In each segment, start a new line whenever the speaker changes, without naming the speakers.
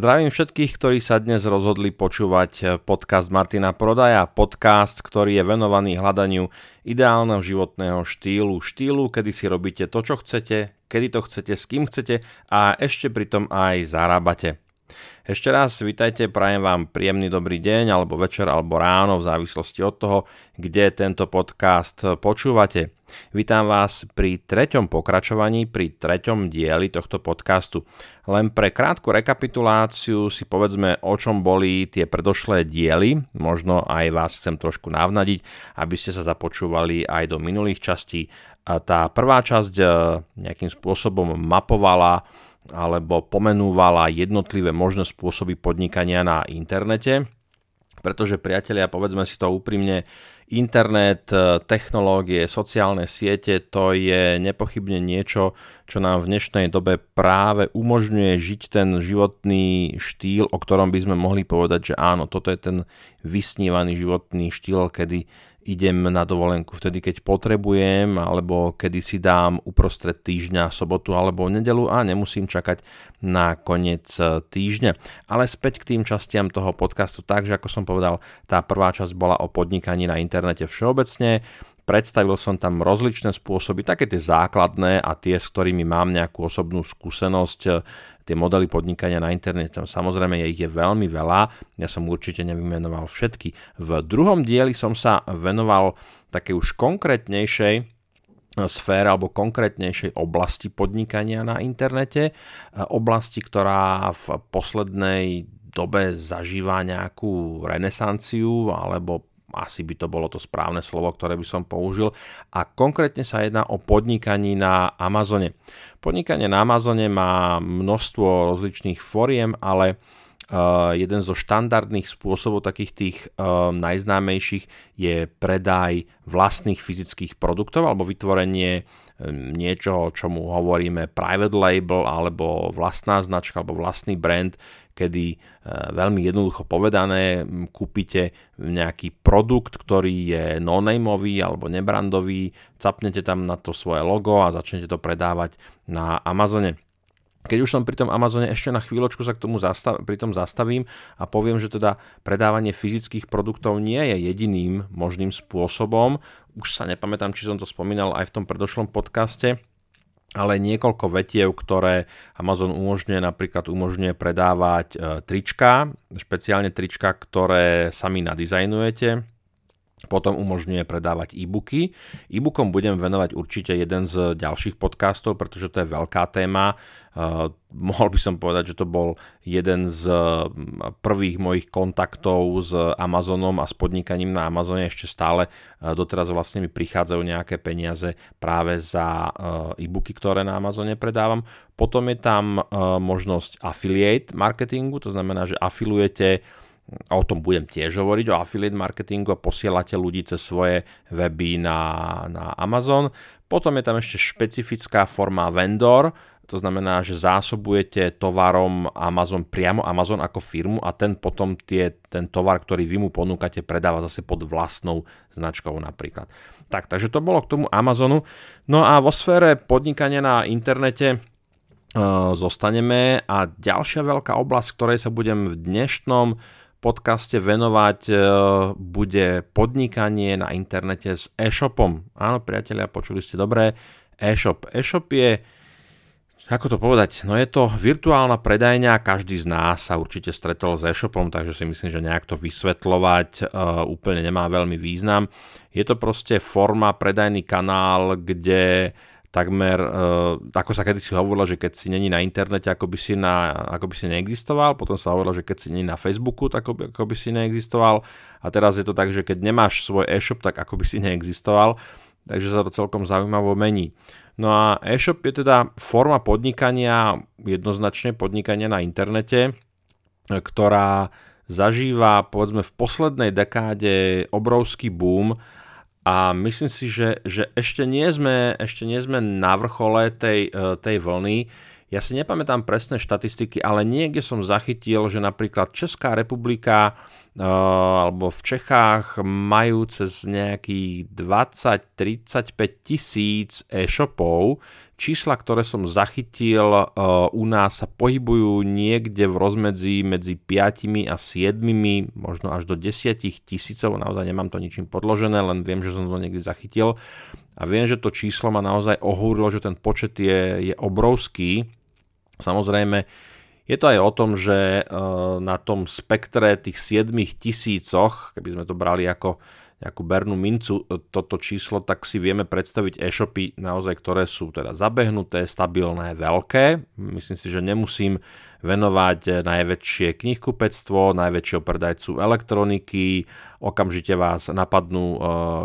Zdravím všetkých, ktorí sa dnes rozhodli počúvať podcast Martina Prodaja, podcast, ktorý je venovaný hľadaniu ideálneho životného štýlu, štýlu, kedy si robíte to, čo chcete, kedy to chcete, s kým chcete a ešte pritom aj zarábate. Ešte raz vítajte, prajem vám príjemný dobrý deň, alebo večer, alebo ráno, v závislosti od toho, kde tento podcast počúvate. Vítam vás pri treťom pokračovaní, pri treťom dieli tohto podcastu. Len pre krátku rekapituláciu si povedzme, o čom boli tie predošlé diely. Možno aj vás chcem trošku navnadiť, aby ste sa započúvali aj do minulých častí. Tá prvá časť e, nejakým spôsobom mapovala alebo pomenúvala jednotlivé možné spôsoby podnikania na internete, pretože priatelia, povedzme si to úprimne, internet, e, technológie, sociálne siete, to je nepochybne niečo, čo nám v dnešnej dobe práve umožňuje žiť ten životný štýl, o ktorom by sme mohli povedať, že áno, toto je ten vysnívaný životný štýl, kedy idem na dovolenku vtedy, keď potrebujem, alebo kedy si dám uprostred týždňa, sobotu alebo nedelu a nemusím čakať na koniec týždňa. Ale späť k tým častiam toho podcastu, takže ako som povedal, tá prvá časť bola o podnikaní na internete všeobecne, predstavil som tam rozličné spôsoby, také tie základné a tie, s ktorými mám nejakú osobnú skúsenosť, tie modely podnikania na internete. Samozrejme, ich je veľmi veľa, ja som určite nevymenoval všetky. V druhom dieli som sa venoval také už konkrétnejšej eh, sfére alebo konkrétnejšej oblasti podnikania na internete. Eh, oblasti, ktorá v poslednej dobe zažíva nejakú renesanciu alebo asi by to bolo to správne slovo, ktoré by som použil. A konkrétne sa jedná o podnikaní na Amazone. Podnikanie na Amazone má množstvo rozličných foriem, ale Uh, jeden zo štandardných spôsobov takých tých uh, najznámejších je predaj vlastných fyzických produktov alebo vytvorenie um, niečoho, čomu hovoríme private label alebo vlastná značka alebo vlastný brand, kedy e, veľmi jednoducho povedané kúpite nejaký produkt, ktorý je no-nameový alebo nebrandový, capnete tam na to svoje logo a začnete to predávať na Amazone. Keď už som pri tom Amazone, ešte na chvíľočku sa k tomu zastav, pri tom zastavím a poviem, že teda predávanie fyzických produktov nie je jediným možným spôsobom. Už sa nepamätám, či som to spomínal aj v tom predošlom podcaste, ale niekoľko vetiev, ktoré Amazon umožňuje, napríklad umožňuje predávať e, trička, špeciálne trička, ktoré sami nadizajnujete, potom umožňuje predávať e-booky. E-bookom budem venovať určite jeden z ďalších podcastov, pretože to je veľká téma. Uh, mohol by som povedať, že to bol jeden z prvých mojich kontaktov s Amazonom a s podnikaním na Amazone. Ešte stále uh, doteraz vlastne mi prichádzajú nejaké peniaze práve za uh, e-booky, ktoré na Amazone predávam. Potom je tam možnosť affiliate marketingu, to znamená, že afilujete a o tom budem tiež hovoriť, o affiliate marketingu a posielate ľudí cez svoje weby na, na Amazon. Potom je tam ešte špecifická forma vendor, to znamená, že zásobujete tovarom Amazon priamo Amazon ako firmu a ten potom tie, ten tovar, ktorý vy mu ponúkate, predáva zase pod vlastnou značkou napríklad. Tak, takže to bolo k tomu Amazonu. No a vo sfére podnikania na internete uh, zostaneme a ďalšia veľká oblasť, ktorej sa budem v dnešnom podcaste venovať e, bude podnikanie na internete s e-shopom. Áno, priatelia, počuli ste dobre, e-shop. E-shop je, ako to povedať, no je to virtuálna predajňa, každý z nás sa určite stretol s e-shopom, takže si myslím, že nejak to vysvetľovať uh, úplne nemá veľmi význam. Je to proste forma, predajný kanál, kde takmer, uh, ako sa kedysi hovorilo, že keď si není na internete, ako by si, na, ako by si neexistoval, potom sa hovorilo, že keď si není na Facebooku, tak ako by, ako by si neexistoval. A teraz je to tak, že keď nemáš svoj e-shop, tak ako by si neexistoval, takže sa to celkom zaujímavo mení. No a e-shop je teda forma podnikania, jednoznačne podnikania na internete, ktorá zažíva povedzme v poslednej dekáde obrovský boom, a myslím si, že, že ešte, nie sme, ešte nie sme na vrchole tej, e, tej vlny. Ja si nepamätám presné štatistiky, ale niekde som zachytil, že napríklad Česká republika uh, alebo v Čechách majú cez nejakých 20-35 tisíc e-shopov. Čísla, ktoré som zachytil uh, u nás sa pohybujú niekde v rozmedzi medzi 5 a 7, možno až do 10 tisícov. Naozaj nemám to ničím podložené, len viem, že som to niekde zachytil. A viem, že to číslo ma naozaj ohúrilo, že ten počet je, je obrovský Samozrejme, je to aj o tom, že e, na tom spektre tých 7 tisícoch, keby sme to brali ako nejakú bernú mincu e, toto číslo, tak si vieme predstaviť e-shopy naozaj, ktoré sú teda zabehnuté, stabilné, veľké. Myslím si, že nemusím venovať najväčšie knihkupectvo, najväčšieho predajcu elektroniky, okamžite vás napadnú e,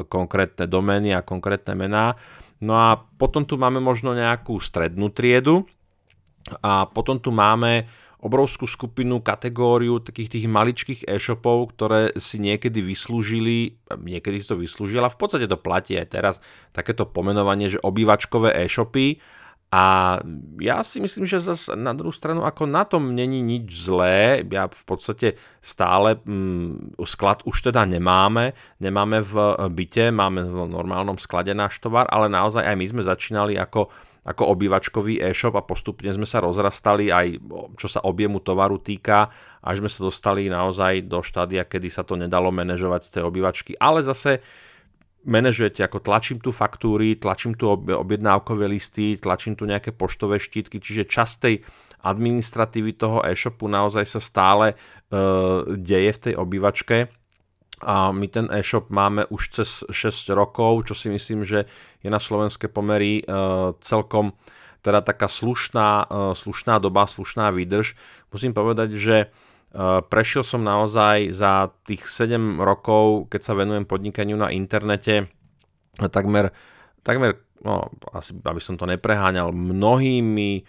konkrétne domény a konkrétne mená. No a potom tu máme možno nejakú strednú triedu, a potom tu máme obrovskú skupinu, kategóriu takých tých maličkých e-shopov, ktoré si niekedy vyslúžili, niekedy si to vyslúžili, a v podstate to platí aj teraz, takéto pomenovanie, že obývačkové e-shopy. A ja si myslím, že zase na druhú stranu ako na tom není nič zlé. Ja v podstate stále mm, sklad už teda nemáme. Nemáme v byte, máme v normálnom sklade náš tovar, ale naozaj aj my sme začínali ako ako obývačkový e-shop a postupne sme sa rozrastali aj čo sa objemu tovaru týka, až sme sa dostali naozaj do štádia, kedy sa to nedalo manažovať z tej obývačky. Ale zase manažujete, ako tlačím tu faktúry, tlačím tu objednávkové listy, tlačím tu nejaké poštové štítky, čiže časť tej administratívy toho e-shopu naozaj sa stále e, deje v tej obývačke a my ten e-shop máme už cez 6 rokov, čo si myslím, že je na slovenské pomery uh, celkom teda taká slušná, uh, slušná doba, slušná výdrž. Musím povedať, že uh, prešiel som naozaj za tých 7 rokov, keď sa venujem podnikaniu na internete, takmer, takmer no, asi aby som to nepreháňal, mnohými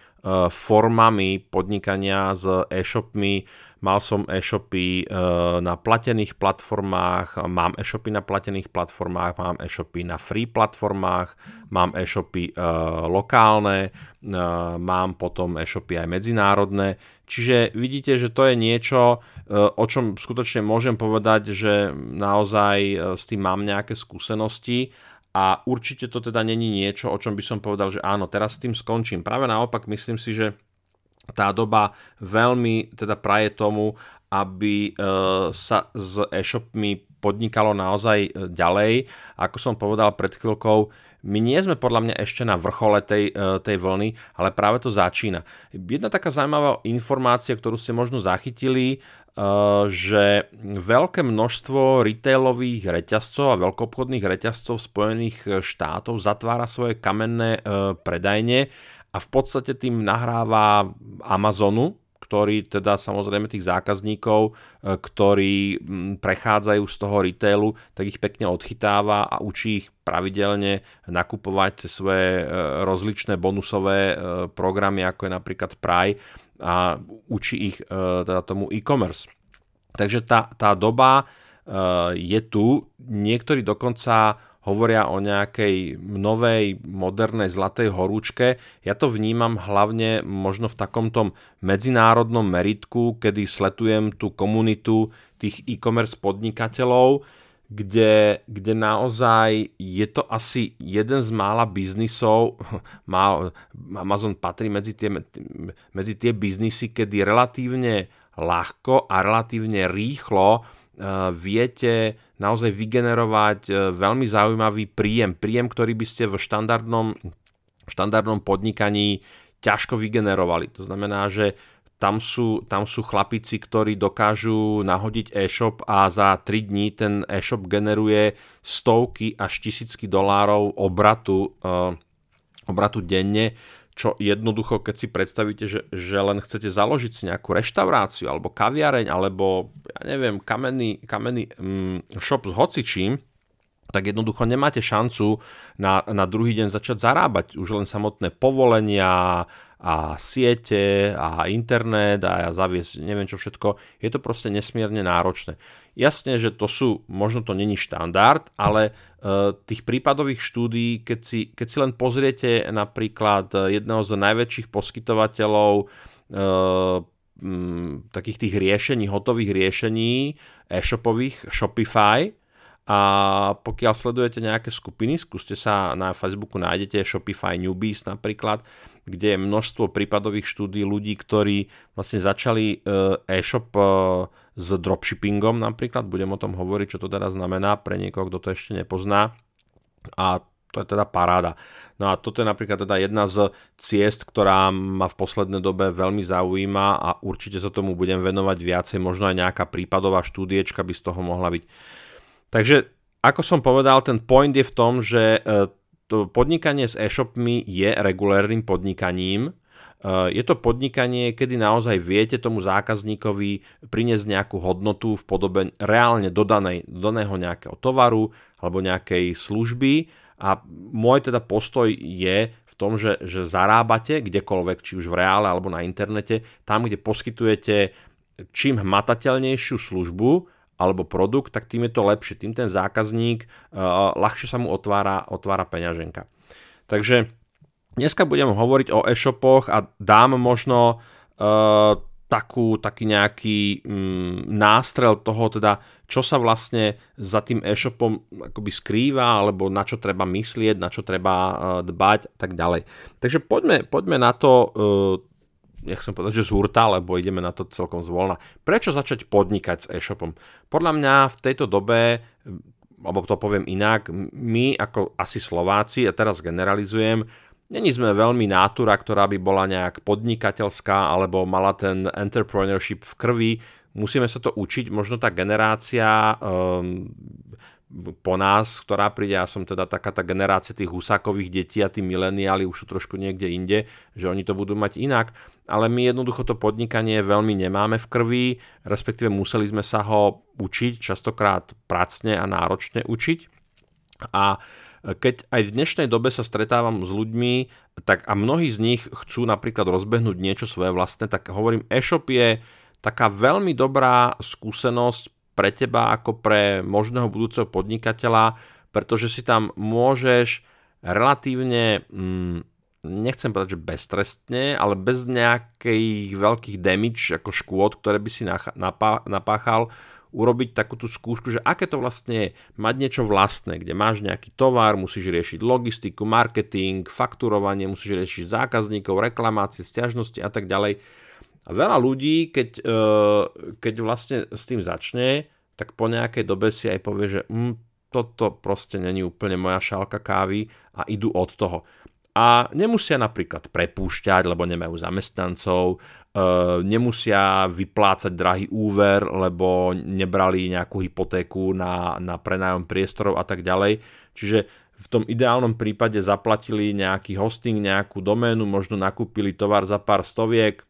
formami podnikania s e-shopmi, Mal som e-shopy e, na platených platformách, mám e-shopy na platených platformách, mám e-shopy na free platformách, mám e-shopy e, lokálne, mám potom e-shopy aj medzinárodné. Čiže vidíte, že to je niečo, o čom skutočne môžem povedať, že naozaj s tým mám nejaké skúsenosti a určite to teda není niečo, o čom by som povedal, že áno, teraz s tým skončím. Práve naopak myslím si, že tá doba veľmi teda praje tomu, aby e, sa s e-shopmi podnikalo naozaj e, ďalej. Ako som povedal pred chvíľkou, my nie sme podľa mňa ešte na vrchole tej, e, tej vlny, ale práve to začína. Jedna taká zaujímavá informácia, ktorú ste možno zachytili, že veľké množstvo retailových reťazcov a veľkoobchodných reťazcov Spojených štátov zatvára svoje kamenné predajne a v podstate tým nahráva Amazonu, ktorý teda samozrejme tých zákazníkov, e, ktorí prechádzajú z toho retailu, tak ich pekne odchytáva a učí ich pravidelne nakupovať cez svoje rozličné bonusové programy, ako je napríklad Praj a učí ich teda tomu e-commerce. Takže tá, tá doba je tu, niektorí dokonca hovoria o nejakej novej, modernej zlatej horúčke. Ja to vnímam hlavne možno v takom tom medzinárodnom meritku, kedy sletujem tú komunitu tých e-commerce podnikateľov, kde, kde naozaj je to asi jeden z mála biznisov, Amazon patrí medzi tie, medzi tie biznisy, kedy relatívne ľahko a relatívne rýchlo viete naozaj vygenerovať e, veľmi zaujímavý príjem. Príjem, ktorý by ste v štandardnom, v štandardnom podnikaní ťažko vygenerovali. To znamená, že tam sú, tam sú chlapici, ktorí dokážu nahodiť e-shop a za 3 dní ten e-shop generuje stovky až tisícky dolárov obratu, uh, obratu denne, čo jednoducho, keď si predstavíte, že, že len chcete založiť si nejakú reštauráciu alebo kaviareň alebo, ja neviem, kamenný, kamenný mm, shop s hocičím, tak jednoducho nemáte šancu na, na druhý deň začať zarábať. Už len samotné povolenia, a siete a internet a zaviesť neviem čo všetko, je to proste nesmierne náročné. Jasne, že to sú, možno to není štandard, ale e, tých prípadových štúdí, keď si, keď si len pozriete napríklad jedného z najväčších poskytovateľov e, takých tých riešení, hotových riešení e-shopových, Shopify, a pokiaľ sledujete nejaké skupiny, skúste sa na Facebooku, nájdete Shopify Newbies napríklad, kde je množstvo prípadových štúdí ľudí, ktorí vlastne začali e, e-shop e, s dropshippingom napríklad, budem o tom hovoriť, čo to teda znamená pre niekoho, kto to ešte nepozná. A to je teda paráda. No a toto je napríklad teda jedna z ciest, ktorá ma v poslednej dobe veľmi zaujíma a určite sa tomu budem venovať viacej, možno aj nejaká prípadová štúdiečka by z toho mohla byť. Takže ako som povedal, ten point je v tom, že e, to podnikanie s e-shopmi je regulérnym podnikaním. E, je to podnikanie, kedy naozaj viete tomu zákazníkovi priniesť nejakú hodnotu v podobe reálne dodanej, dodaného nejakého tovaru alebo nejakej služby a môj teda postoj je v tom, že, že zarábate kdekoľvek, či už v reále alebo na internete, tam, kde poskytujete čím hmatateľnejšiu službu, alebo produkt, tak tým je to lepšie. Tým ten zákazník uh, ľahšie sa mu otvára, otvára peňaženka. Takže dneska budem hovoriť o e-shopoch a dám možno uh, takú, taký nejaký um, nástrel toho, teda, čo sa vlastne za tým e-shopom akoby skrýva, alebo na čo treba myslieť, na čo treba uh, dbať a tak ďalej. Takže poďme, poďme na to uh, nechcem povedať, že z hurta, lebo ideme na to celkom zvolna. Prečo začať podnikať s e-shopom? Podľa mňa v tejto dobe, alebo to poviem inak, my ako asi Slováci, a teraz generalizujem, Není sme veľmi nátura, ktorá by bola nejak podnikateľská alebo mala ten entrepreneurship v krvi. Musíme sa to učiť. Možno tá generácia um, po nás, ktorá príde, ja som teda taká tá generácia tých husákových detí a tí mileniáli už sú trošku niekde inde, že oni to budú mať inak, ale my jednoducho to podnikanie veľmi nemáme v krvi, respektíve museli sme sa ho učiť, častokrát pracne a náročne učiť. A keď aj v dnešnej dobe sa stretávam s ľuďmi, tak a mnohí z nich chcú napríklad rozbehnúť niečo svoje vlastné, tak hovorím, e-shop je taká veľmi dobrá skúsenosť pre teba ako pre možného budúceho podnikateľa, pretože si tam môžeš relatívne, mm, nechcem povedať, že beztrestne, ale bez nejakých veľkých damage ako škôd, ktoré by si napáchal, urobiť takú tú skúšku, že aké to vlastne je mať niečo vlastné, kde máš nejaký tovar, musíš riešiť logistiku, marketing, fakturovanie, musíš riešiť zákazníkov, reklamácie, stiažnosti a tak ďalej a veľa ľudí, keď, e, keď vlastne s tým začne, tak po nejakej dobe si aj povie, že mm, toto proste není úplne moja šálka kávy a idú od toho. A nemusia napríklad prepúšťať, lebo nemajú zamestnancov, e, nemusia vyplácať drahý úver, lebo nebrali nejakú hypotéku na, na prenájom priestorov a tak ďalej. Čiže v tom ideálnom prípade zaplatili nejaký hosting, nejakú doménu, možno nakúpili tovar za pár stoviek,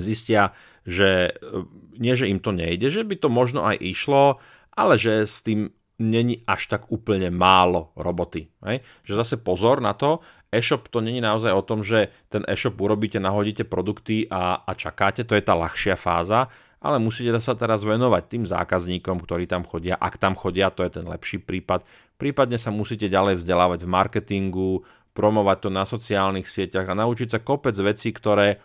zistia, že e, nie, že im to nejde, že by to možno aj išlo, ale že s tým není až tak úplne málo roboty. Hej? Že zase pozor na to, e-shop to není naozaj o tom, že ten e-shop urobíte, nahodíte produkty a, a čakáte, to je tá ľahšia fáza, ale musíte sa teraz venovať tým zákazníkom, ktorí tam chodia. Ak tam chodia, to je ten lepší prípad. Prípadne sa musíte ďalej vzdelávať v marketingu, promovať to na sociálnych sieťach a naučiť sa kopec vecí, ktoré,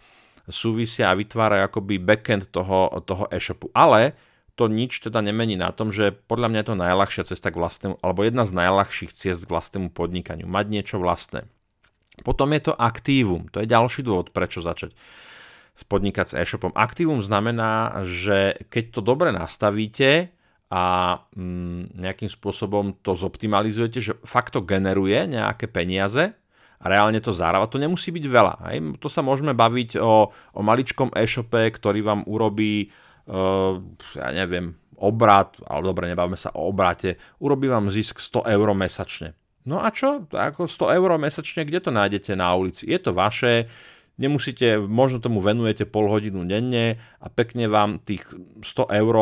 súvisia a vytvárajú akoby backend toho, toho e-shopu. Ale to nič teda nemení na tom, že podľa mňa je to najľahšia cesta k vlastnému, alebo jedna z najľahších ciest k vlastnému podnikaniu. Mať niečo vlastné. Potom je to aktívum. To je ďalší dôvod, prečo začať podnikať s e-shopom. Aktívum znamená, že keď to dobre nastavíte a mm, nejakým spôsobom to zoptimalizujete, že fakt to generuje nejaké peniaze, reálne to zarába. To nemusí byť veľa. Hej? To sa môžeme baviť o, o maličkom e-shope, ktorý vám urobí, uh, ja neviem, obrat, ale dobre, nebavme sa o obrate, urobí vám zisk 100 eur mesačne. No a čo? Ako 100 eur mesačne, kde to nájdete na ulici? Je to vaše, nemusíte, možno tomu venujete pol hodinu denne a pekne vám tých 100 eur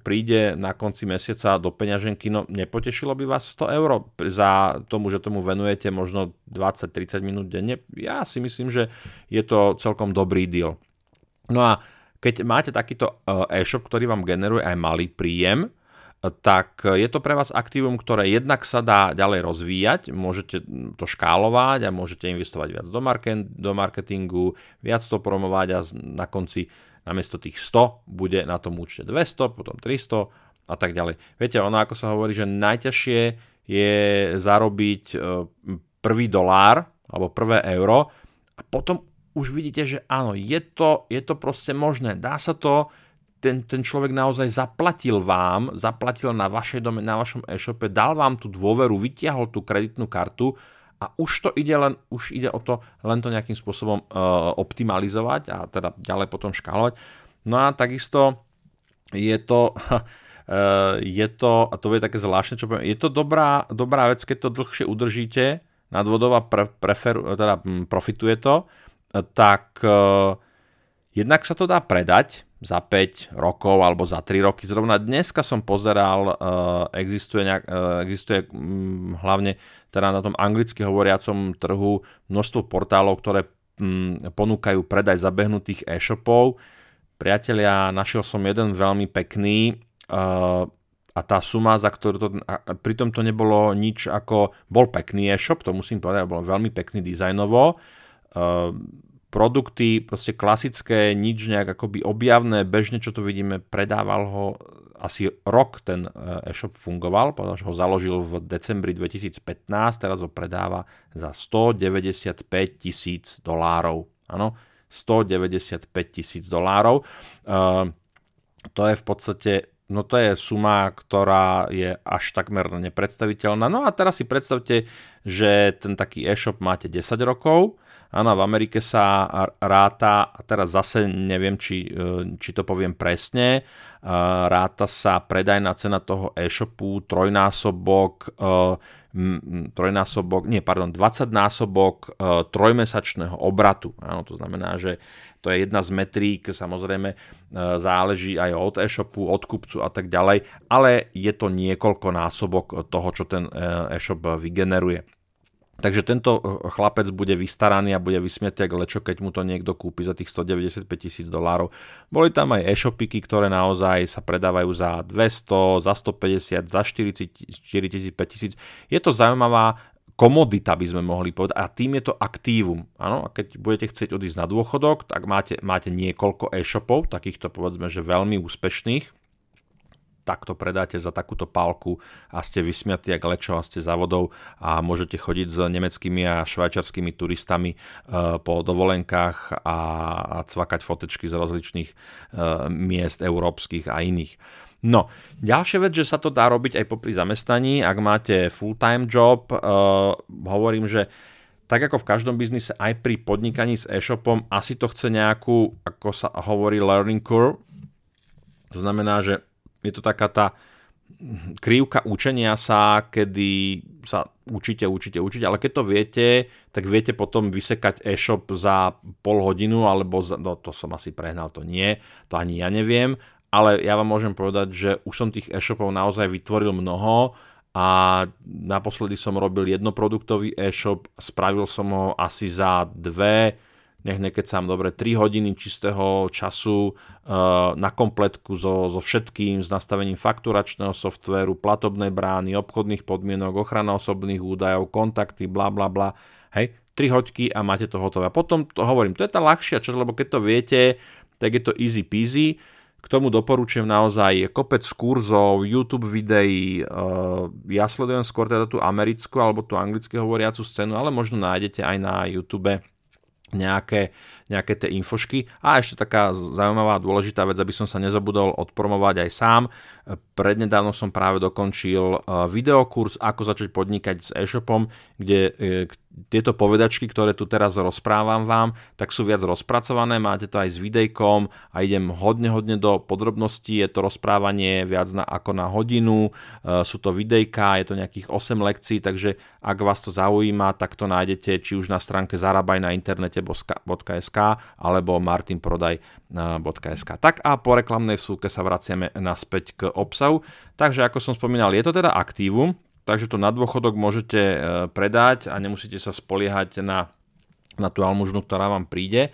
príde na konci mesiaca do peňaženky, no nepotešilo by vás 100 eur za tomu, že tomu venujete možno 20-30 minút denne? Ja si myslím, že je to celkom dobrý deal. No a keď máte takýto e, e-shop, ktorý vám generuje aj malý príjem, tak je to pre vás aktívum, ktoré jednak sa dá ďalej rozvíjať, môžete to škálovať a môžete investovať viac do, market, do marketingu, viac to promovať a na konci namiesto tých 100 bude na tom účte 200, potom 300 a tak ďalej. Viete, ono ako sa hovorí, že najťažšie je zarobiť e, prvý dolár alebo prvé euro a potom už vidíte, že áno, je to, je to proste možné. Dá sa to, ten, ten človek naozaj zaplatil vám, zaplatil na, vašej dome, na vašom e-shope, dal vám tú dôveru, vytiahol tú kreditnú kartu a už to ide len, už ide o to len to nejakým spôsobom uh, optimalizovať a teda ďalej potom škálovať. No a takisto je to, uh, je to, a to je také zvláštne, čo poviem, je to dobrá, dobrá vec, keď to dlhšie udržíte nad vodou a pre, prefer, teda profituje to, tak uh, jednak sa to dá predať, za 5 rokov alebo za 3 roky. Zrovna dneska som pozeral, uh, existuje, nejak, uh, existuje um, hlavne teda na tom anglicky hovoriacom trhu množstvo portálov, ktoré um, ponúkajú predaj zabehnutých e-shopov. Priatelia, našiel som jeden veľmi pekný uh, a tá suma, za ktorú to, a pritom to nebolo nič ako, bol pekný e-shop, to musím povedať, bol veľmi pekný dizajnovo. Produkty, proste klasické, nič nejak akoby objavné, bežne čo tu vidíme, predával ho asi rok ten e, e-shop fungoval, povedal, že ho založil v decembri 2015, teraz ho predáva za 195 tisíc dolárov. Áno, 195 tisíc dolárov. Uh, to je v podstate no to je suma, ktorá je až takmer nepredstaviteľná. No a teraz si predstavte, že ten taký e-shop máte 10 rokov, Áno, v Amerike sa ráta, a teraz zase neviem, či, e, či to poviem presne, e, ráta sa predajná cena toho e-shopu, trojnásobok, e, trojnásobok, nie, pardon, 20 násobok trojmesačného obratu. Áno, to znamená, že to je jedna z metrík, samozrejme záleží aj od e-shopu, od kupcu a tak ďalej, ale je to niekoľko násobok toho, čo ten e-shop vygeneruje. Takže tento eh, chlapec bude vystaraný a bude vysmietý ako lečo, keď mu to niekto kúpi za tých 195 tisíc dolárov. Boli tam aj e-shopiky, ktoré naozaj sa predávajú za 200, za 150, za 40, 4000, 5000. Je to zaujímavá komodita, by sme mohli povedať, a tým je to aktívum. Ano? A keď budete chcieť odísť na dôchodok, tak máte, máte niekoľko e-shopov, takýchto povedzme, že veľmi úspešných, takto predáte za takúto pálku a ste vysmiatí ako lečo a ste za vodou a môžete chodiť s nemeckými a švajčarskými turistami e, po dovolenkách a, cvakať fotečky z rozličných e, miest európskych a iných. No, ďalšia vec, že sa to dá robiť aj popri zamestnaní, ak máte full-time job, uh, hovorím, že tak ako v každom biznise, aj pri podnikaní s e-shopom, asi to chce nejakú, ako sa hovorí, learning curve. To znamená, že je to taká tá krivka učenia sa, kedy sa učíte, učíte, učíte, ale keď to viete, tak viete potom vysekať e-shop za pol hodinu, alebo za, no to som asi prehnal, to nie, to ani ja neviem, ale ja vám môžem povedať, že už som tých e-shopov naozaj vytvoril mnoho a naposledy som robil jednoproduktový e-shop, spravil som ho asi za dve, nech nekecám dobre, 3 hodiny čistého času uh, na kompletku so, so všetkým, s nastavením fakturačného softvéru, platobnej brány, obchodných podmienok, ochrana osobných údajov, kontakty, bla bla bla. Hej, 3 hoďky a máte to hotové. A potom to hovorím, to je tá ľahšia časť, lebo keď to viete, tak je to easy peasy. K tomu doporučujem naozaj kopec kurzov, YouTube videí, uh, ja sledujem skôr teda tú americkú alebo tú anglicky hovoriacu scénu, ale možno nájdete aj na YouTube nejaké, nejaké tie infošky. A ešte taká zaujímavá dôležitá vec, aby som sa nezabudol odpromovať aj sám. Prednedávno som práve dokončil eh, videokurs, ako začať podnikať s e-shopom, kde eh, tieto povedačky, ktoré tu teraz rozprávam vám, tak sú viac rozpracované, máte to aj s videjkom a idem hodne, hodne do podrobností, je to rozprávanie viac na, ako na hodinu, e, sú to videjka, je to nejakých 8 lekcií, takže ak vás to zaujíma, tak to nájdete či už na stránke zarabaj na internete.sk alebo Martin Prodaj www.martinaprodaj.sk. Tak a po reklamnej súke sa vraciame naspäť k obsahu. Takže ako som spomínal, je to teda aktívum, takže to na dôchodok môžete e, predať a nemusíte sa spoliehať na, na tú almužnu, ktorá vám príde. E,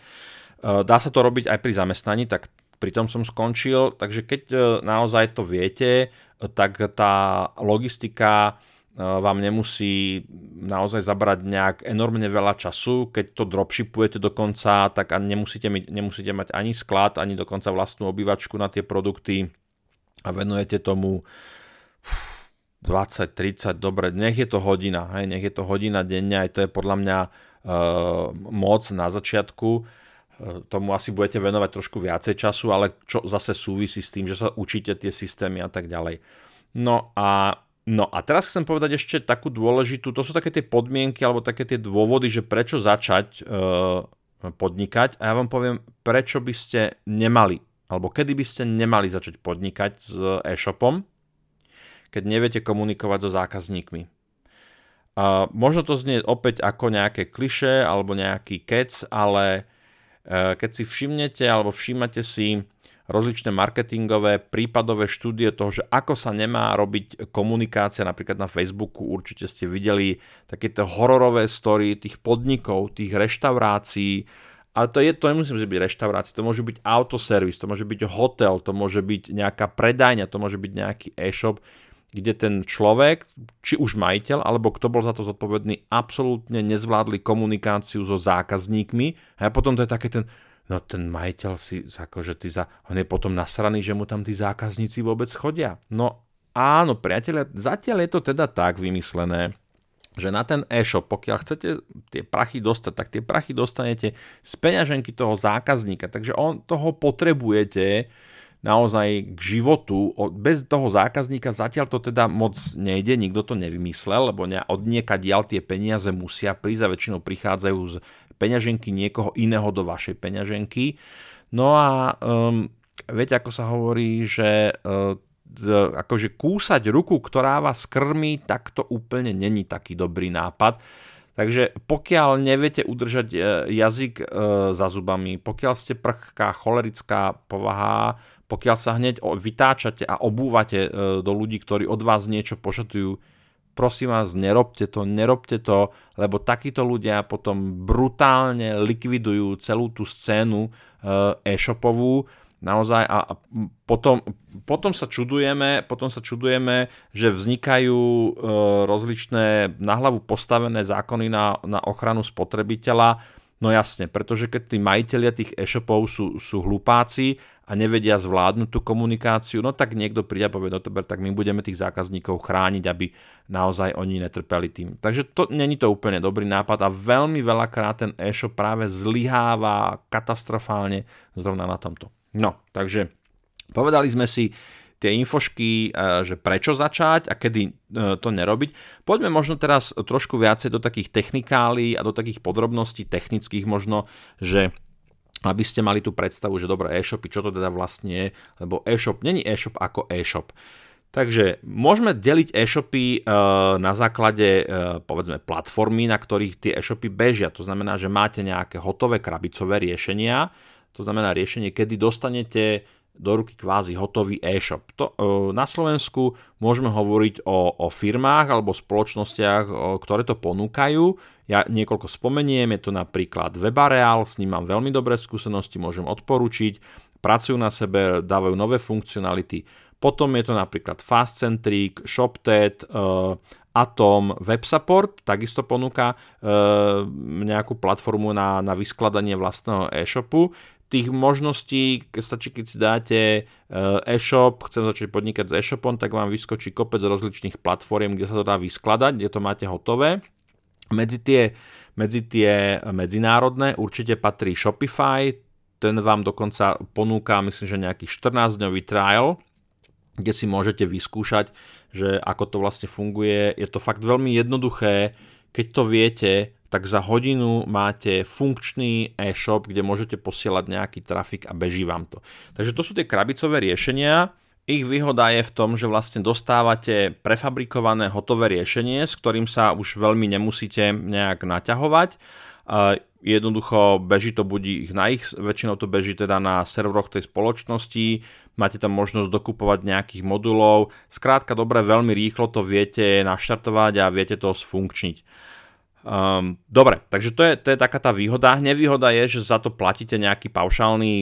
dá sa to robiť aj pri zamestnaní, tak pri tom som skončil, takže keď e, naozaj to viete, tak tá logistika vám nemusí naozaj zabrať nejak enormne veľa času. Keď to dropshipujete dokonca, tak nemusíte, nemusíte mať ani sklad, ani dokonca vlastnú obývačku na tie produkty a venujete tomu 20, 30, dobre, nech je to hodina, hej, nech je to hodina denne, aj to je podľa mňa uh, moc na začiatku. Uh, tomu asi budete venovať trošku viacej času, ale čo zase súvisí s tým, že sa učíte tie systémy a tak ďalej. No a No a teraz chcem povedať ešte takú dôležitú, to sú také tie podmienky alebo také tie dôvody, že prečo začať e, podnikať a ja vám poviem, prečo by ste nemali, alebo kedy by ste nemali začať podnikať s e-shopom, keď neviete komunikovať so zákazníkmi. A možno to znie opäť ako nejaké kliše alebo nejaký kec, ale e, keď si všimnete alebo všímate si rozličné marketingové prípadové štúdie toho, že ako sa nemá robiť komunikácia napríklad na Facebooku. Určite ste videli takéto hororové story tých podnikov, tých reštaurácií, ale to, je, to nemusí byť reštaurácia, to môže byť autoservis, to môže byť hotel, to môže byť nejaká predajňa, to môže byť nejaký e-shop, kde ten človek, či už majiteľ, alebo kto bol za to zodpovedný, absolútne nezvládli komunikáciu so zákazníkmi. A potom to je také ten, no ten majiteľ si, akože ty za, on je potom nasraný, že mu tam tí zákazníci vôbec chodia. No áno, priatelia, zatiaľ je to teda tak vymyslené, že na ten e-shop, pokiaľ chcete tie prachy dostať, tak tie prachy dostanete z peňaženky toho zákazníka, takže on toho potrebujete naozaj k životu. Bez toho zákazníka zatiaľ to teda moc nejde, nikto to nevymyslel, lebo od diaľ tie peniaze musia prísť a väčšinou prichádzajú z peňaženky niekoho iného do vašej peňaženky. No a um, viete, ako sa hovorí, že uh, akože kúsať ruku, ktorá vás krmí, tak to úplne není taký dobrý nápad. Takže pokiaľ neviete udržať e, jazyk e, za zubami, pokiaľ ste prchká, cholerická povaha, pokiaľ sa hneď vytáčate a obúvate e, do ľudí, ktorí od vás niečo požadujú, prosím vás, nerobte to, nerobte to, lebo takíto ľudia potom brutálne likvidujú celú tú scénu eh, e-shopovú, naozaj a, potom, potom sa čudujeme, potom sa čudujeme, že vznikajú e, rozličné na hlavu postavené zákony na, na ochranu spotrebiteľa, No jasne, pretože keď tí majiteľia tých e-shopov sú, sú hlupáci a nevedia zvládnuť tú komunikáciu, no tak niekto príde a povie, no tak my budeme tých zákazníkov chrániť, aby naozaj oni netrpeli tým. Takže to není to úplne dobrý nápad a veľmi veľakrát ten e-shop práve zlyháva katastrofálne zrovna na tomto. No, takže povedali sme si, tie infošky, e, že prečo začať a kedy e, to nerobiť. Poďme možno teraz trošku viacej do takých technikálí a do takých podrobností technických možno, že aby ste mali tú predstavu, že dobré e-shopy, čo to teda vlastne je, lebo e-shop není e-shop ako e-shop. Takže môžeme deliť e-shopy e, na základe povedzme platformy, na ktorých tie e-shopy bežia. To znamená, že máte nejaké hotové krabicové riešenia, to znamená riešenie, kedy dostanete do ruky kvázi hotový e-shop. To, e, na Slovensku môžeme hovoriť o, o firmách alebo spoločnostiach, ktoré to ponúkajú. Ja niekoľko spomeniem, je to napríklad Webareal, s ním mám veľmi dobré skúsenosti, môžem odporučiť. Pracujú na sebe, dávajú nové funkcionality. Potom je to napríklad Fastcentric, ShopTet, e, Atom, WebSupport takisto ponúka e, nejakú platformu na, na vyskladanie vlastného e-shopu tých možností, stačí keď si dáte eh, e-shop, chcem začať podnikať s e-shopom, tak vám vyskočí kopec rozličných platform, kde sa to dá vyskladať, kde to máte hotové. Medzi tie, medzi tie medzinárodné určite patrí Shopify, ten vám dokonca ponúka, myslím, že nejaký 14-dňový trial, kde si môžete vyskúšať, že ako to vlastne funguje. Je to fakt veľmi jednoduché, keď to viete, tak za hodinu máte funkčný e-shop, kde môžete posielať nejaký trafik a beží vám to. Takže to sú tie krabicové riešenia. Ich výhoda je v tom, že vlastne dostávate prefabrikované hotové riešenie, s ktorým sa už veľmi nemusíte nejak naťahovať. jednoducho beží to budí na ich, väčšinou to beží teda na serveroch tej spoločnosti, máte tam možnosť dokupovať nejakých modulov, skrátka dobre, veľmi rýchlo to viete naštartovať a viete to sfunkčniť. Um, dobre, takže to je, to je taká tá výhoda. Nevýhoda je, že za to platíte nejaký paušálny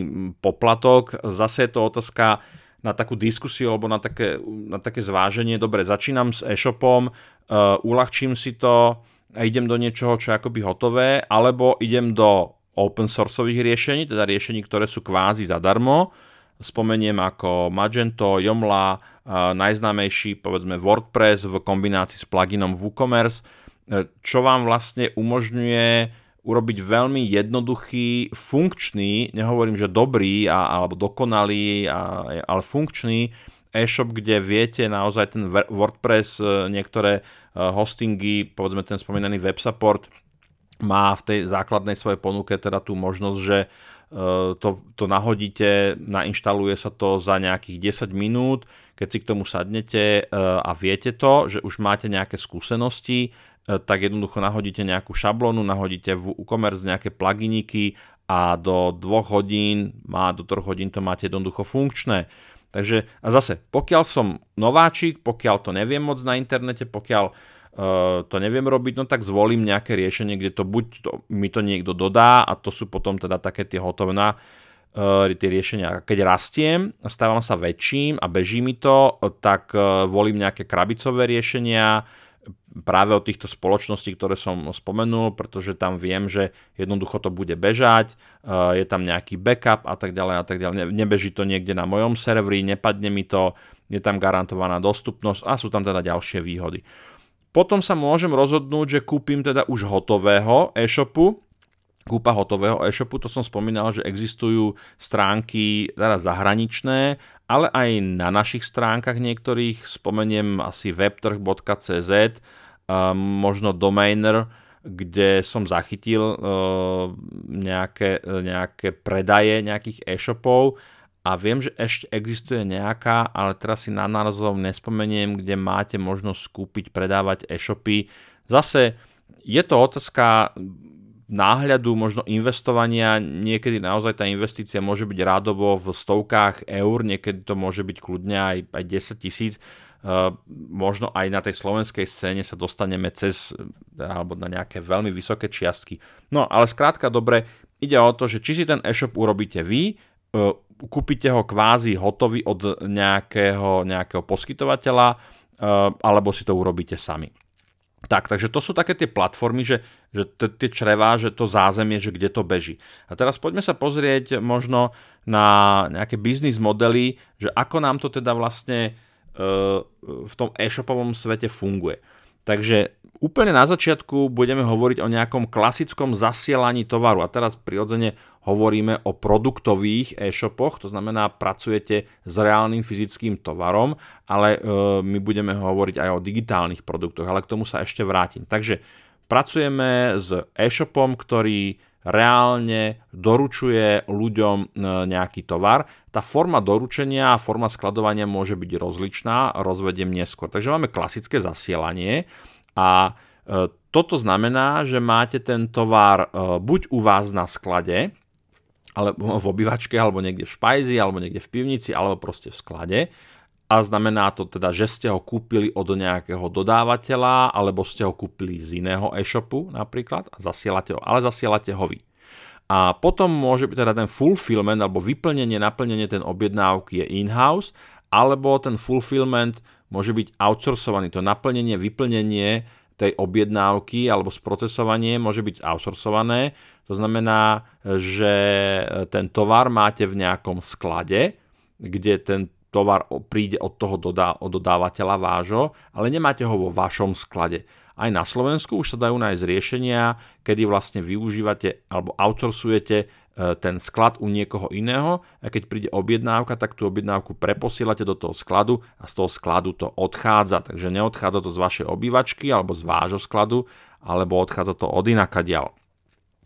poplatok. Zase je to otázka na takú diskusiu alebo na také, na také zváženie. Dobre, začínam s e-shopom, uh, uľahčím si to a idem do niečoho, čo je akoby hotové, alebo idem do open sourceových riešení, teda riešení, ktoré sú kvázi zadarmo. Spomeniem ako Magento, Joomla, uh, najznámejší povedzme WordPress v kombinácii s pluginom WooCommerce, E, čo vám vlastne umožňuje urobiť veľmi jednoduchý, funkčný, nehovorím, že dobrý a, alebo dokonalý, a, ale funkčný e-shop, kde viete naozaj ten WordPress, e, niektoré e, hostingy, povedzme ten spomínaný web support, má v tej základnej svojej ponuke teda tú možnosť, že to, to nahodíte, nainštaluje sa to za nejakých 10 minút, keď si k tomu sadnete a viete to, že už máte nejaké skúsenosti, E, tak jednoducho nahodíte nejakú šablónu, nahodíte v e-commerce nejaké pluginiky a do 2 hodín, má do 3 hodín to máte jednoducho funkčné. Takže a zase, pokiaľ som nováčik, pokiaľ to neviem moc na internete, pokiaľ uh, to neviem robiť, no tak zvolím nejaké riešenie, kde to buď to, mi to niekto dodá a to sú potom teda také tie hotové na uh, tie riešenia. Keď rastiem, stávam sa väčším a beží mi to, tak uh, volím nejaké krabicové riešenia, práve od týchto spoločností, ktoré som spomenul, pretože tam viem, že jednoducho to bude bežať, eh, je tam nejaký backup a tak ďalej a tak ďalej. Nebeží to niekde na mojom serveri, nepadne mi to, je tam garantovaná dostupnosť a sú tam teda ďalšie výhody. Potom sa môžem rozhodnúť, že kúpim teda už hotového e-shopu, kúpa hotového e-shopu, to som spomínal, že existujú stránky teda zahraničné ale aj na našich stránkach niektorých, spomeniem asi webtrh.cz, možno domainer, kde som zachytil e, nejaké, nejaké predaje nejakých e-shopov a viem, že ešte existuje nejaká, ale teraz si na názov nespomeniem, kde máte možnosť kúpiť, predávať e-shopy. Zase je to otázka náhľadu, možno investovania, niekedy naozaj tá investícia môže byť rádovo v stovkách eur, niekedy to môže byť kľudne aj, aj 10 tisíc. Uh, možno aj na tej slovenskej scéne sa dostaneme cez alebo na nejaké veľmi vysoké čiastky. No ale skrátka dobre, ide o to, že či si ten e-shop urobíte vy, uh, kúpite ho kvázi hotový od nejakého, nejakého poskytovateľa, uh, alebo si to urobíte sami. Tak, takže to sú také tie platformy, že, že tie črevá, že to zázemie, že kde to beží. A teraz poďme sa pozrieť možno na nejaké biznis modely, že ako nám to teda vlastne e, v tom e-shopovom svete funguje. Takže úplne na začiatku budeme hovoriť o nejakom klasickom zasielaní tovaru. A teraz prirodzene hovoríme o produktových e-shopoch, to znamená pracujete s reálnym fyzickým tovarom, ale e, my budeme hovoriť aj o digitálnych produktoch, ale k tomu sa ešte vrátim. Takže pracujeme s e-shopom, ktorý reálne doručuje ľuďom e, nejaký tovar. Tá forma doručenia a forma skladovania môže byť rozličná, rozvediem neskôr. Takže máme klasické zasielanie a e, toto znamená, že máte ten tovar e, buď u vás na sklade, alebo v obývačke, alebo niekde v špajzi, alebo niekde v pivnici, alebo proste v sklade. A znamená to teda, že ste ho kúpili od nejakého dodávateľa, alebo ste ho kúpili z iného e-shopu napríklad a zasielate ho, ale zasielate ho vy. A potom môže byť teda ten fulfillment alebo vyplnenie, naplnenie ten objednávky je in-house, alebo ten fulfillment môže byť outsourcovaný. To naplnenie, vyplnenie tej objednávky alebo sprocesovanie môže byť outsourcované to znamená, že ten tovar máte v nejakom sklade, kde ten tovar príde od toho dodá, od dodávateľa vášho, ale nemáte ho vo vašom sklade. Aj na Slovensku už sa dajú nájsť riešenia, kedy vlastne využívate alebo outsourcujete e, ten sklad u niekoho iného a keď príde objednávka, tak tú objednávku preposielate do toho skladu a z toho skladu to odchádza. Takže neodchádza to z vašej obývačky alebo z vášho skladu, alebo odchádza to od inakadiaľ.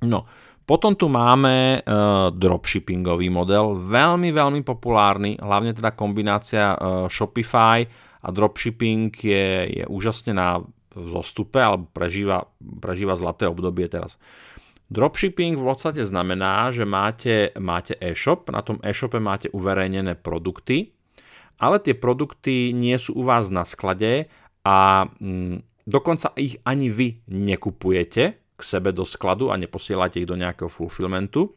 No, potom tu máme uh, dropshippingový model, veľmi, veľmi populárny, hlavne teda kombinácia uh, Shopify a dropshipping je, je úžasne na vzostupe, alebo prežíva, prežíva zlaté obdobie teraz. Dropshipping v podstate znamená, že máte, máte e-shop, na tom e-shope máte uverejnené produkty, ale tie produkty nie sú u vás na sklade a mm, dokonca ich ani vy nekupujete k sebe do skladu a neposielate ich do nejakého fulfillmentu.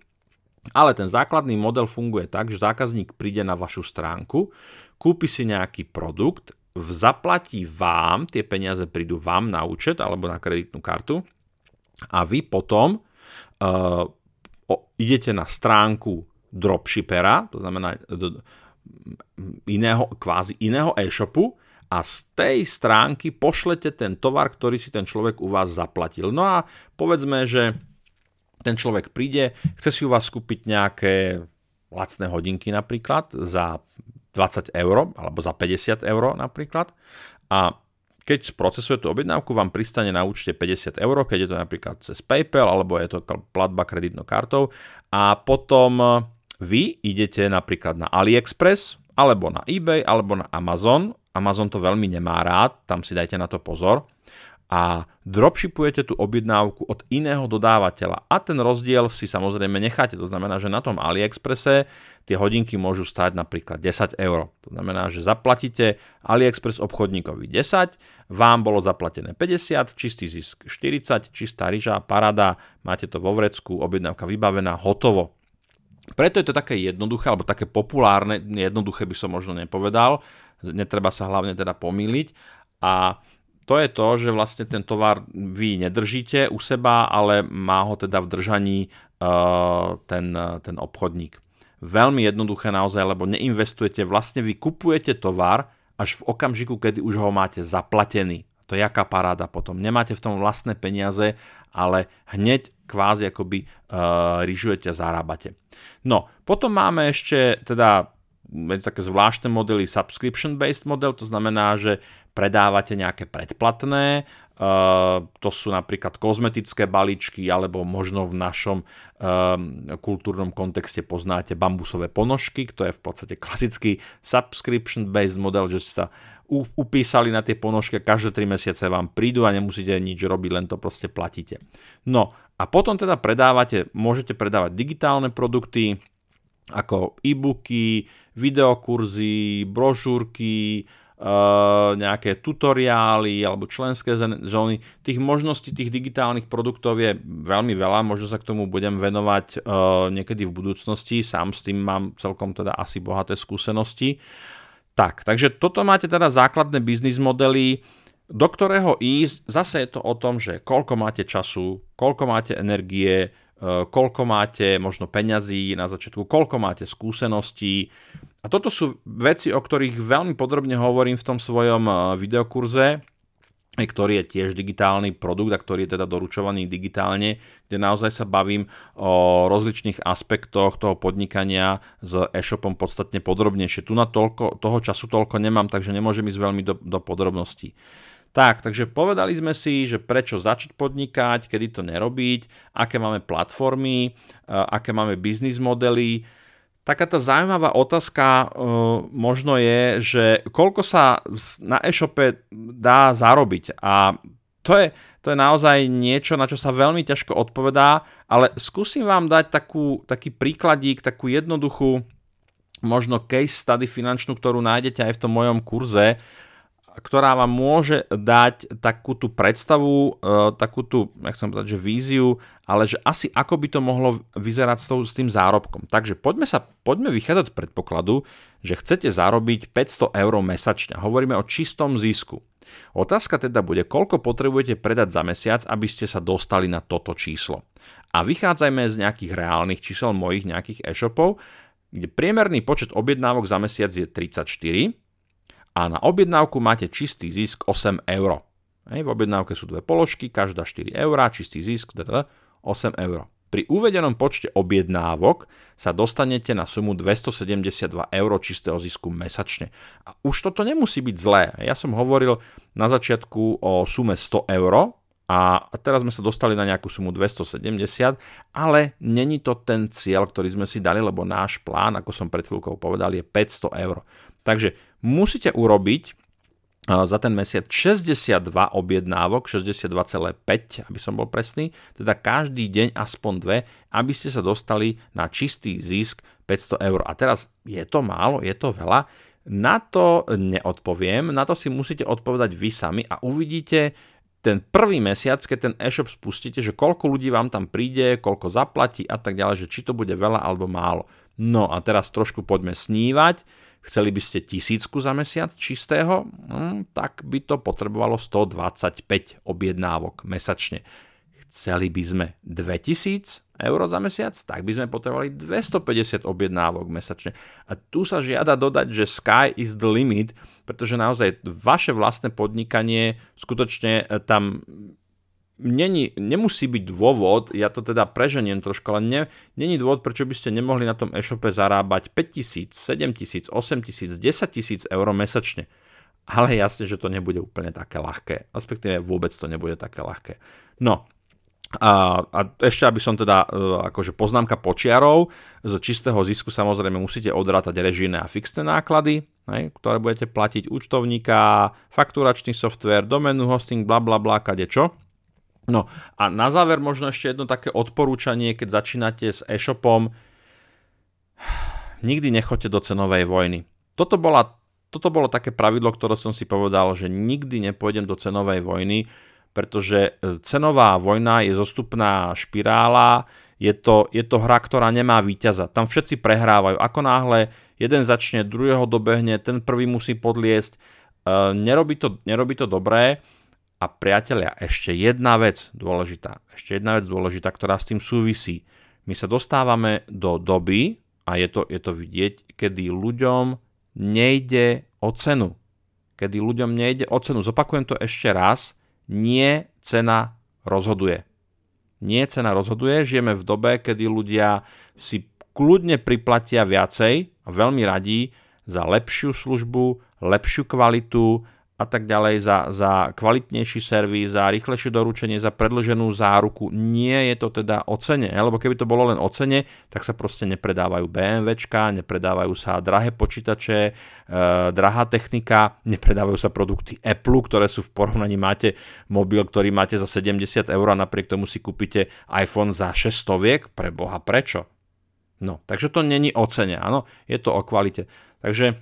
Ale ten základný model funguje tak, že zákazník príde na vašu stránku, kúpi si nejaký produkt, zaplatí vám, tie peniaze prídu vám na účet alebo na kreditnú kartu a vy potom uh, o, idete na stránku dropshippera, to znamená do, iného, kvázi iného e-shopu a z tej stránky pošlete ten tovar, ktorý si ten človek u vás zaplatil. No a povedzme, že ten človek príde, chce si u vás kúpiť nejaké lacné hodinky napríklad za 20 eur alebo za 50 eur napríklad a keď sprocesuje tú objednávku, vám pristane na účte 50 eur, keď je to napríklad cez PayPal alebo je to platba kreditnou kartou a potom e, vy idete napríklad na AliExpress alebo na eBay alebo na Amazon. Amazon to veľmi nemá rád, tam si dajte na to pozor a dropshipujete tú objednávku od iného dodávateľa a ten rozdiel si samozrejme necháte. To znamená, že na tom AliExpresse tie hodinky môžu stať napríklad 10 eur. To znamená, že zaplatíte AliExpress obchodníkovi 10, vám bolo zaplatené 50, čistý zisk 40, čistá ryža, parada, máte to vo vrecku, objednávka vybavená, hotovo. Preto je to také jednoduché, alebo také populárne, jednoduché by som možno nepovedal, netreba sa hlavne teda pomýliť a to je to, že vlastne ten tovar vy nedržíte u seba, ale má ho teda v držaní uh, ten, ten obchodník. Veľmi jednoduché naozaj, lebo neinvestujete, vlastne vy kupujete tovar až v okamžiku, kedy už ho máte zaplatený. To je jaká paráda potom. Nemáte v tom vlastné peniaze, ale hneď kvázi akoby uh, ryžujete a zarábate. No, potom máme ešte teda také zvláštne modely subscription-based model, to znamená, že predávate nejaké predplatné, Uh, to sú napríklad kozmetické balíčky, alebo možno v našom uh, kultúrnom kontexte poznáte bambusové ponožky, to je v podstate klasický subscription-based model, že sa upísali na tie ponožky a každé 3 mesiace vám prídu a nemusíte nič robiť, len to proste platíte. No a potom teda predávate, môžete predávať digitálne produkty, ako e-booky, videokurzy, brožúrky, Uh, nejaké tutoriály alebo členské zóny. Tých možností tých digitálnych produktov je veľmi veľa, možno sa k tomu budem venovať uh, niekedy v budúcnosti, sám s tým mám celkom teda asi bohaté skúsenosti. Tak, takže toto máte teda základné biznis modely, do ktorého ísť, zase je to o tom, že koľko máte času, koľko máte energie, koľko máte možno peňazí na začiatku, koľko máte skúseností, a toto sú veci, o ktorých veľmi podrobne hovorím v tom svojom eh, videokurze, ktorý je tiež digitálny produkt a ktorý je teda doručovaný digitálne, kde naozaj sa bavím o rozličných aspektoch toho podnikania s e-shopom podstatne podrobnejšie. Tu na toľko, toho času toľko nemám, takže nemôžem ísť veľmi do, do podrobností. Tak, takže povedali sme si, že prečo začať podnikať, kedy to nerobiť, aké máme platformy, eh, aké máme biznis modely, Taká tá zaujímavá otázka uh, možno je, že koľko sa na e-shope dá zarobiť. A to je, to je naozaj niečo, na čo sa veľmi ťažko odpovedá, ale skúsim vám dať takú, taký príkladík, takú jednoduchú možno case study finančnú, ktorú nájdete aj v tom mojom kurze, ktorá vám môže dať takú tú predstavu, e, takú tú, som povedať, že víziu, ale že asi ako by to mohlo vyzerať s, s tým zárobkom. Takže poďme, sa, poďme vychádzať z predpokladu, že chcete zarobiť 500 eur mesačne. Hovoríme o čistom zisku. Otázka teda bude, koľko potrebujete predať za mesiac, aby ste sa dostali na toto číslo. A vychádzajme z nejakých reálnych čísel mojich nejakých e-shopov, kde priemerný počet objednávok za mesiac je 34, a na objednávku máte čistý zisk 8 eur. Hej, v objednávke sú dve položky, každá 4 eur, čistý zisk 8 eur. Pri uvedenom počte objednávok sa dostanete na sumu 272 eur čistého zisku mesačne. A už toto nemusí byť zlé. Ja som hovoril na začiatku o sume 100 eur a teraz sme sa dostali na nejakú sumu 270, ale není to ten cieľ, ktorý sme si dali, lebo náš plán, ako som pred chvíľkou povedal, je 500 eur. Takže musíte urobiť za ten mesiac 62 objednávok, 62,5, aby som bol presný, teda každý deň aspoň dve, aby ste sa dostali na čistý zisk 500 eur. A teraz je to málo, je to veľa? Na to neodpoviem, na to si musíte odpovedať vy sami a uvidíte ten prvý mesiac, keď ten e-shop spustíte, že koľko ľudí vám tam príde, koľko zaplatí a tak ďalej, že či to bude veľa alebo málo. No a teraz trošku poďme snívať Chceli by ste tisícku za mesiac čistého? Hm, tak by to potrebovalo 125 objednávok mesačne. Chceli by sme 2000 eur za mesiac? Tak by sme potrebovali 250 objednávok mesačne. A tu sa žiada dodať, že sky is the limit, pretože naozaj vaše vlastné podnikanie skutočne e, tam není, nemusí byť dôvod, ja to teda preženiem trošku, ale ne, není dôvod, prečo by ste nemohli na tom e-shope zarábať 5000, 7000, 8000, 10 tisíc eur mesačne. Ale jasne, že to nebude úplne také ľahké. Respektíve vôbec to nebude také ľahké. No, a, a ešte, aby som teda, e, akože poznámka počiarov, z čistého zisku samozrejme musíte odrátať režijné a fixné náklady, hej, ktoré budete platiť účtovníka, fakturačný software, domenu, hosting, bla bla bla, kade čo. No a na záver možno ešte jedno také odporúčanie, keď začínate s e-shopom. Nikdy nechoďte do cenovej vojny. Toto, bola, toto bolo také pravidlo, ktoré som si povedal, že nikdy nepôjdem do cenovej vojny, pretože e, cenová vojna je zostupná špirála, je to, je to hra, ktorá nemá víťaza. Tam všetci prehrávajú. Ako náhle jeden začne, druhého dobehne, ten prvý musí podliesť. E, nerobí, to, nerobí to dobré a priatelia, ešte jedna vec dôležitá, ešte jedna vec dôležitá, ktorá s tým súvisí. My sa dostávame do doby, a je to, je to vidieť, kedy ľuďom nejde o cenu. Kedy ľuďom nejde o cenu. Zopakujem to ešte raz. Nie cena rozhoduje. Nie cena rozhoduje. Žijeme v dobe, kedy ľudia si kľudne priplatia viacej a veľmi radí za lepšiu službu, lepšiu kvalitu, a tak ďalej za, za kvalitnejší servis, za rýchlejšie doručenie, za predlženú záruku. Nie je to teda o cene, lebo keby to bolo len o cene, tak sa proste nepredávajú BMWčka, nepredávajú sa drahé počítače, e, drahá technika, nepredávajú sa produkty Apple, ktoré sú v porovnaní máte mobil, ktorý máte za 70 eur a napriek tomu si kúpite iPhone za 600 viek, pre boha prečo? No, takže to není o cene, áno, je to o kvalite. Takže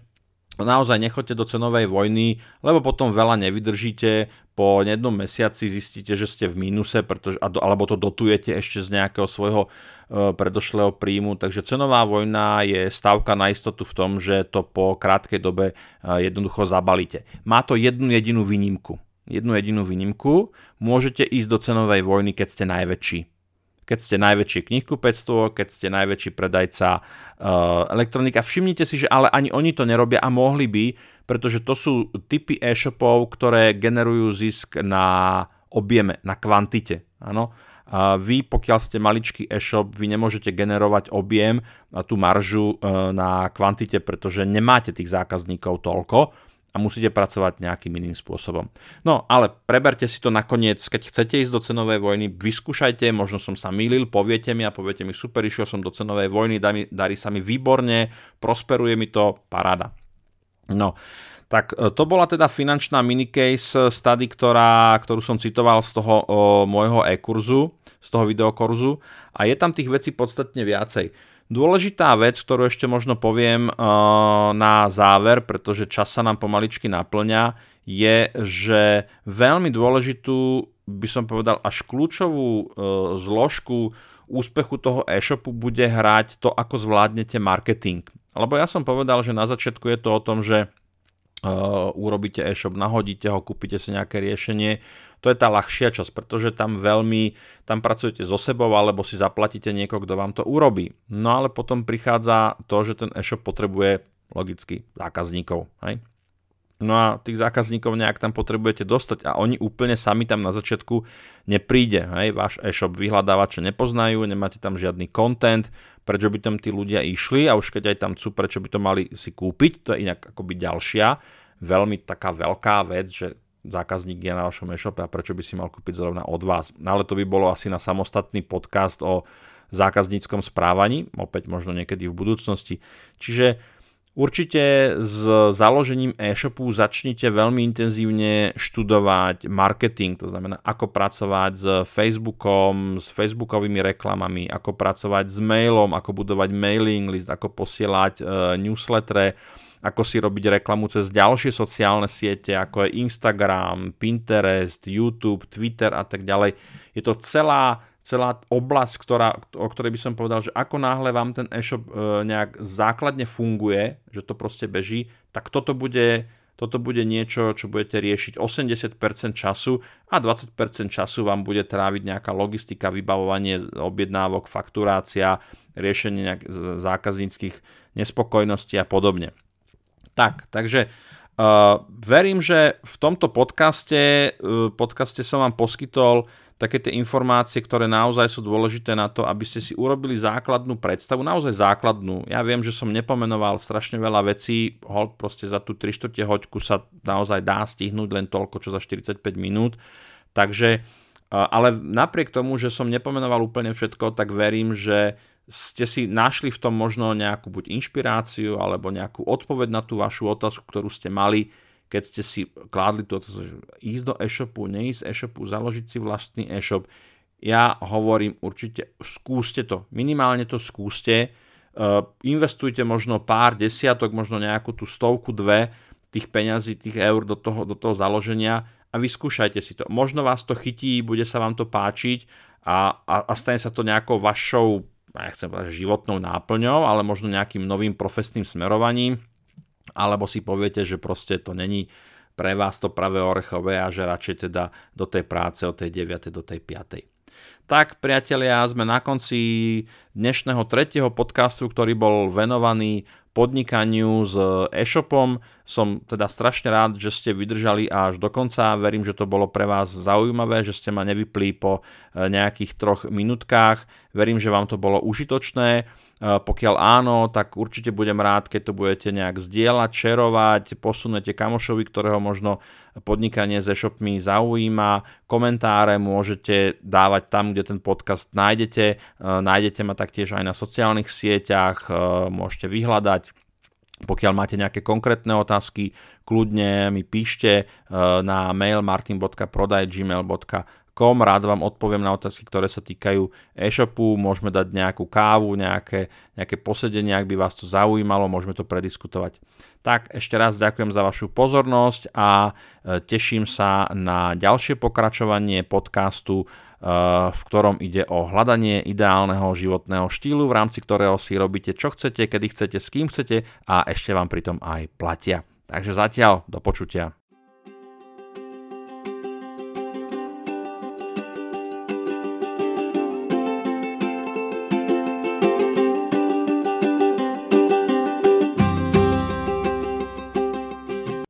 naozaj nechoďte do cenovej vojny, lebo potom veľa nevydržíte, po jednom mesiaci zistíte, že ste v mínuse, pretože, alebo to dotujete ešte z nejakého svojho e, predošlého príjmu, takže cenová vojna je stavka na istotu v tom, že to po krátkej dobe e, jednoducho zabalíte. Má to jednu jedinú výnimku. Jednu jedinú výnimku. Môžete ísť do cenovej vojny, keď ste najväčší keď ste najväčšie knihkupectvo, keď ste najväčší predajca uh, elektronika. Všimnite si, že ale ani oni to nerobia a mohli by, pretože to sú typy e-shopov, ktoré generujú zisk na objeme, na kvantite. Áno. A vy, pokiaľ ste maličký e-shop, vy nemôžete generovať objem a tú maržu e, na kvantite, pretože nemáte tých zákazníkov toľko a musíte pracovať nejakým iným spôsobom. No ale preberte si to nakoniec, keď chcete ísť do cenovej vojny, vyskúšajte, možno som sa mýlil, poviete mi a poviete mi super, išiel som do cenovej vojny, darí sa mi výborne, prosperuje mi to, paráda. No, tak e, to bola teda finančná minicase study, ktorá, ktorú som citoval z toho o, môjho e-kurzu, z toho videokurzu a je tam tých vecí podstatne viacej. Dôležitá vec, ktorú ešte možno poviem uh, na záver, pretože čas sa nám pomaličky naplňa, je, že veľmi dôležitú, by som povedal, až kľúčovú uh, zložku úspechu toho e-shopu bude hrať to, ako zvládnete marketing. Lebo ja som povedal, že na začiatku je to o tom, že uh, urobíte e-shop, nahodíte ho, kúpite si nejaké riešenie, to je tá ľahšia časť, pretože tam veľmi, tam pracujete so sebou alebo si zaplatíte niekoho, kto vám to urobí. No ale potom prichádza to, že ten e-shop potrebuje logicky zákazníkov. Hej? No a tých zákazníkov nejak tam potrebujete dostať a oni úplne sami tam na začiatku nepríde. Hej? Váš e-shop vyhľadávače nepoznajú, nemáte tam žiadny content, prečo by tam tí ľudia išli a už keď aj tam sú, prečo by to mali si kúpiť, to je inak akoby ďalšia veľmi taká veľká vec, že zákazník je na vašom e-shope a prečo by si mal kúpiť zrovna od vás. No ale to by bolo asi na samostatný podcast o zákazníckom správaní, opäť možno niekedy v budúcnosti. Čiže Určite s založením e-shopu začnite veľmi intenzívne študovať marketing, to znamená ako pracovať s Facebookom, s Facebookovými reklamami, ako pracovať s mailom, ako budovať mailing list, ako posielať e, newslettere, ako si robiť reklamu cez ďalšie sociálne siete, ako je Instagram, Pinterest, YouTube, Twitter a tak ďalej. Je to celá celá oblasť, ktorá, o ktorej by som povedal, že ako náhle vám ten e-shop e, nejak základne funguje, že to proste beží, tak toto bude, toto bude niečo, čo budete riešiť 80% času a 20% času vám bude tráviť nejaká logistika, vybavovanie objednávok, fakturácia, riešenie nejak zákazníckých nespokojností a podobne. Tak, takže uh, verím, že v tomto podcaste, uh, podcaste som vám poskytol také tie informácie, ktoré naozaj sú dôležité na to, aby ste si urobili základnú predstavu, naozaj základnú. Ja viem, že som nepomenoval strašne veľa vecí, hold proste za tú 3 čtvrte hoďku sa naozaj dá stihnúť len toľko, čo za 45 minút. Takže, ale napriek tomu, že som nepomenoval úplne všetko, tak verím, že ste si našli v tom možno nejakú buď inšpiráciu alebo nejakú odpoveď na tú vašu otázku, ktorú ste mali keď ste si kládli to, že ísť do e-shopu, neísť e-shopu, založiť si vlastný e-shop, ja hovorím určite, skúste to, minimálne to skúste, uh, investujte možno pár desiatok, možno nejakú tú stovku, dve tých peňazí, tých eur do toho, do toho založenia a vyskúšajte si to. Možno vás to chytí, bude sa vám to páčiť a, a, a stane sa to nejakou vašou, ja chcem povedať, životnou náplňou, ale možno nejakým novým profesným smerovaním alebo si poviete, že proste to není pre vás to pravé orechové a že radšej teda do tej práce od tej 9. do tej 5. Tak priatelia, sme na konci dnešného tretieho podcastu, ktorý bol venovaný podnikaniu s e-shopom. Som teda strašne rád, že ste vydržali až do konca. Verím, že to bolo pre vás zaujímavé, že ste ma nevypli po e, nejakých troch minútkach. Verím, že vám to bolo užitočné. Eh, pokiaľ áno, tak určite budem rád, keď to budete nejak zdieľať, šerovať, posunete kamošovi, ktorého možno podnikanie s e-shopmi zaujíma. Komentáre môžete dávať tam, kde ten podcast nájdete. Eh, nájdete ma taktiež aj na sociálnych sieťach, eh, môžete vyhľadať. Pokiaľ máte nejaké konkrétne otázky, kľudne mi píšte na mail martin.prodaj.gmail.com kom. Rád vám odpoviem na otázky, ktoré sa týkajú e-shopu. Môžeme dať nejakú kávu, nejaké, nejaké posedenie, ak by vás to zaujímalo, môžeme to prediskutovať. Tak ešte raz ďakujem za vašu pozornosť a e, teším sa na ďalšie pokračovanie podcastu, e, v ktorom ide o hľadanie ideálneho životného štýlu, v rámci ktorého si robíte čo chcete, kedy chcete, s kým chcete a ešte vám pritom aj platia. Takže zatiaľ do počutia.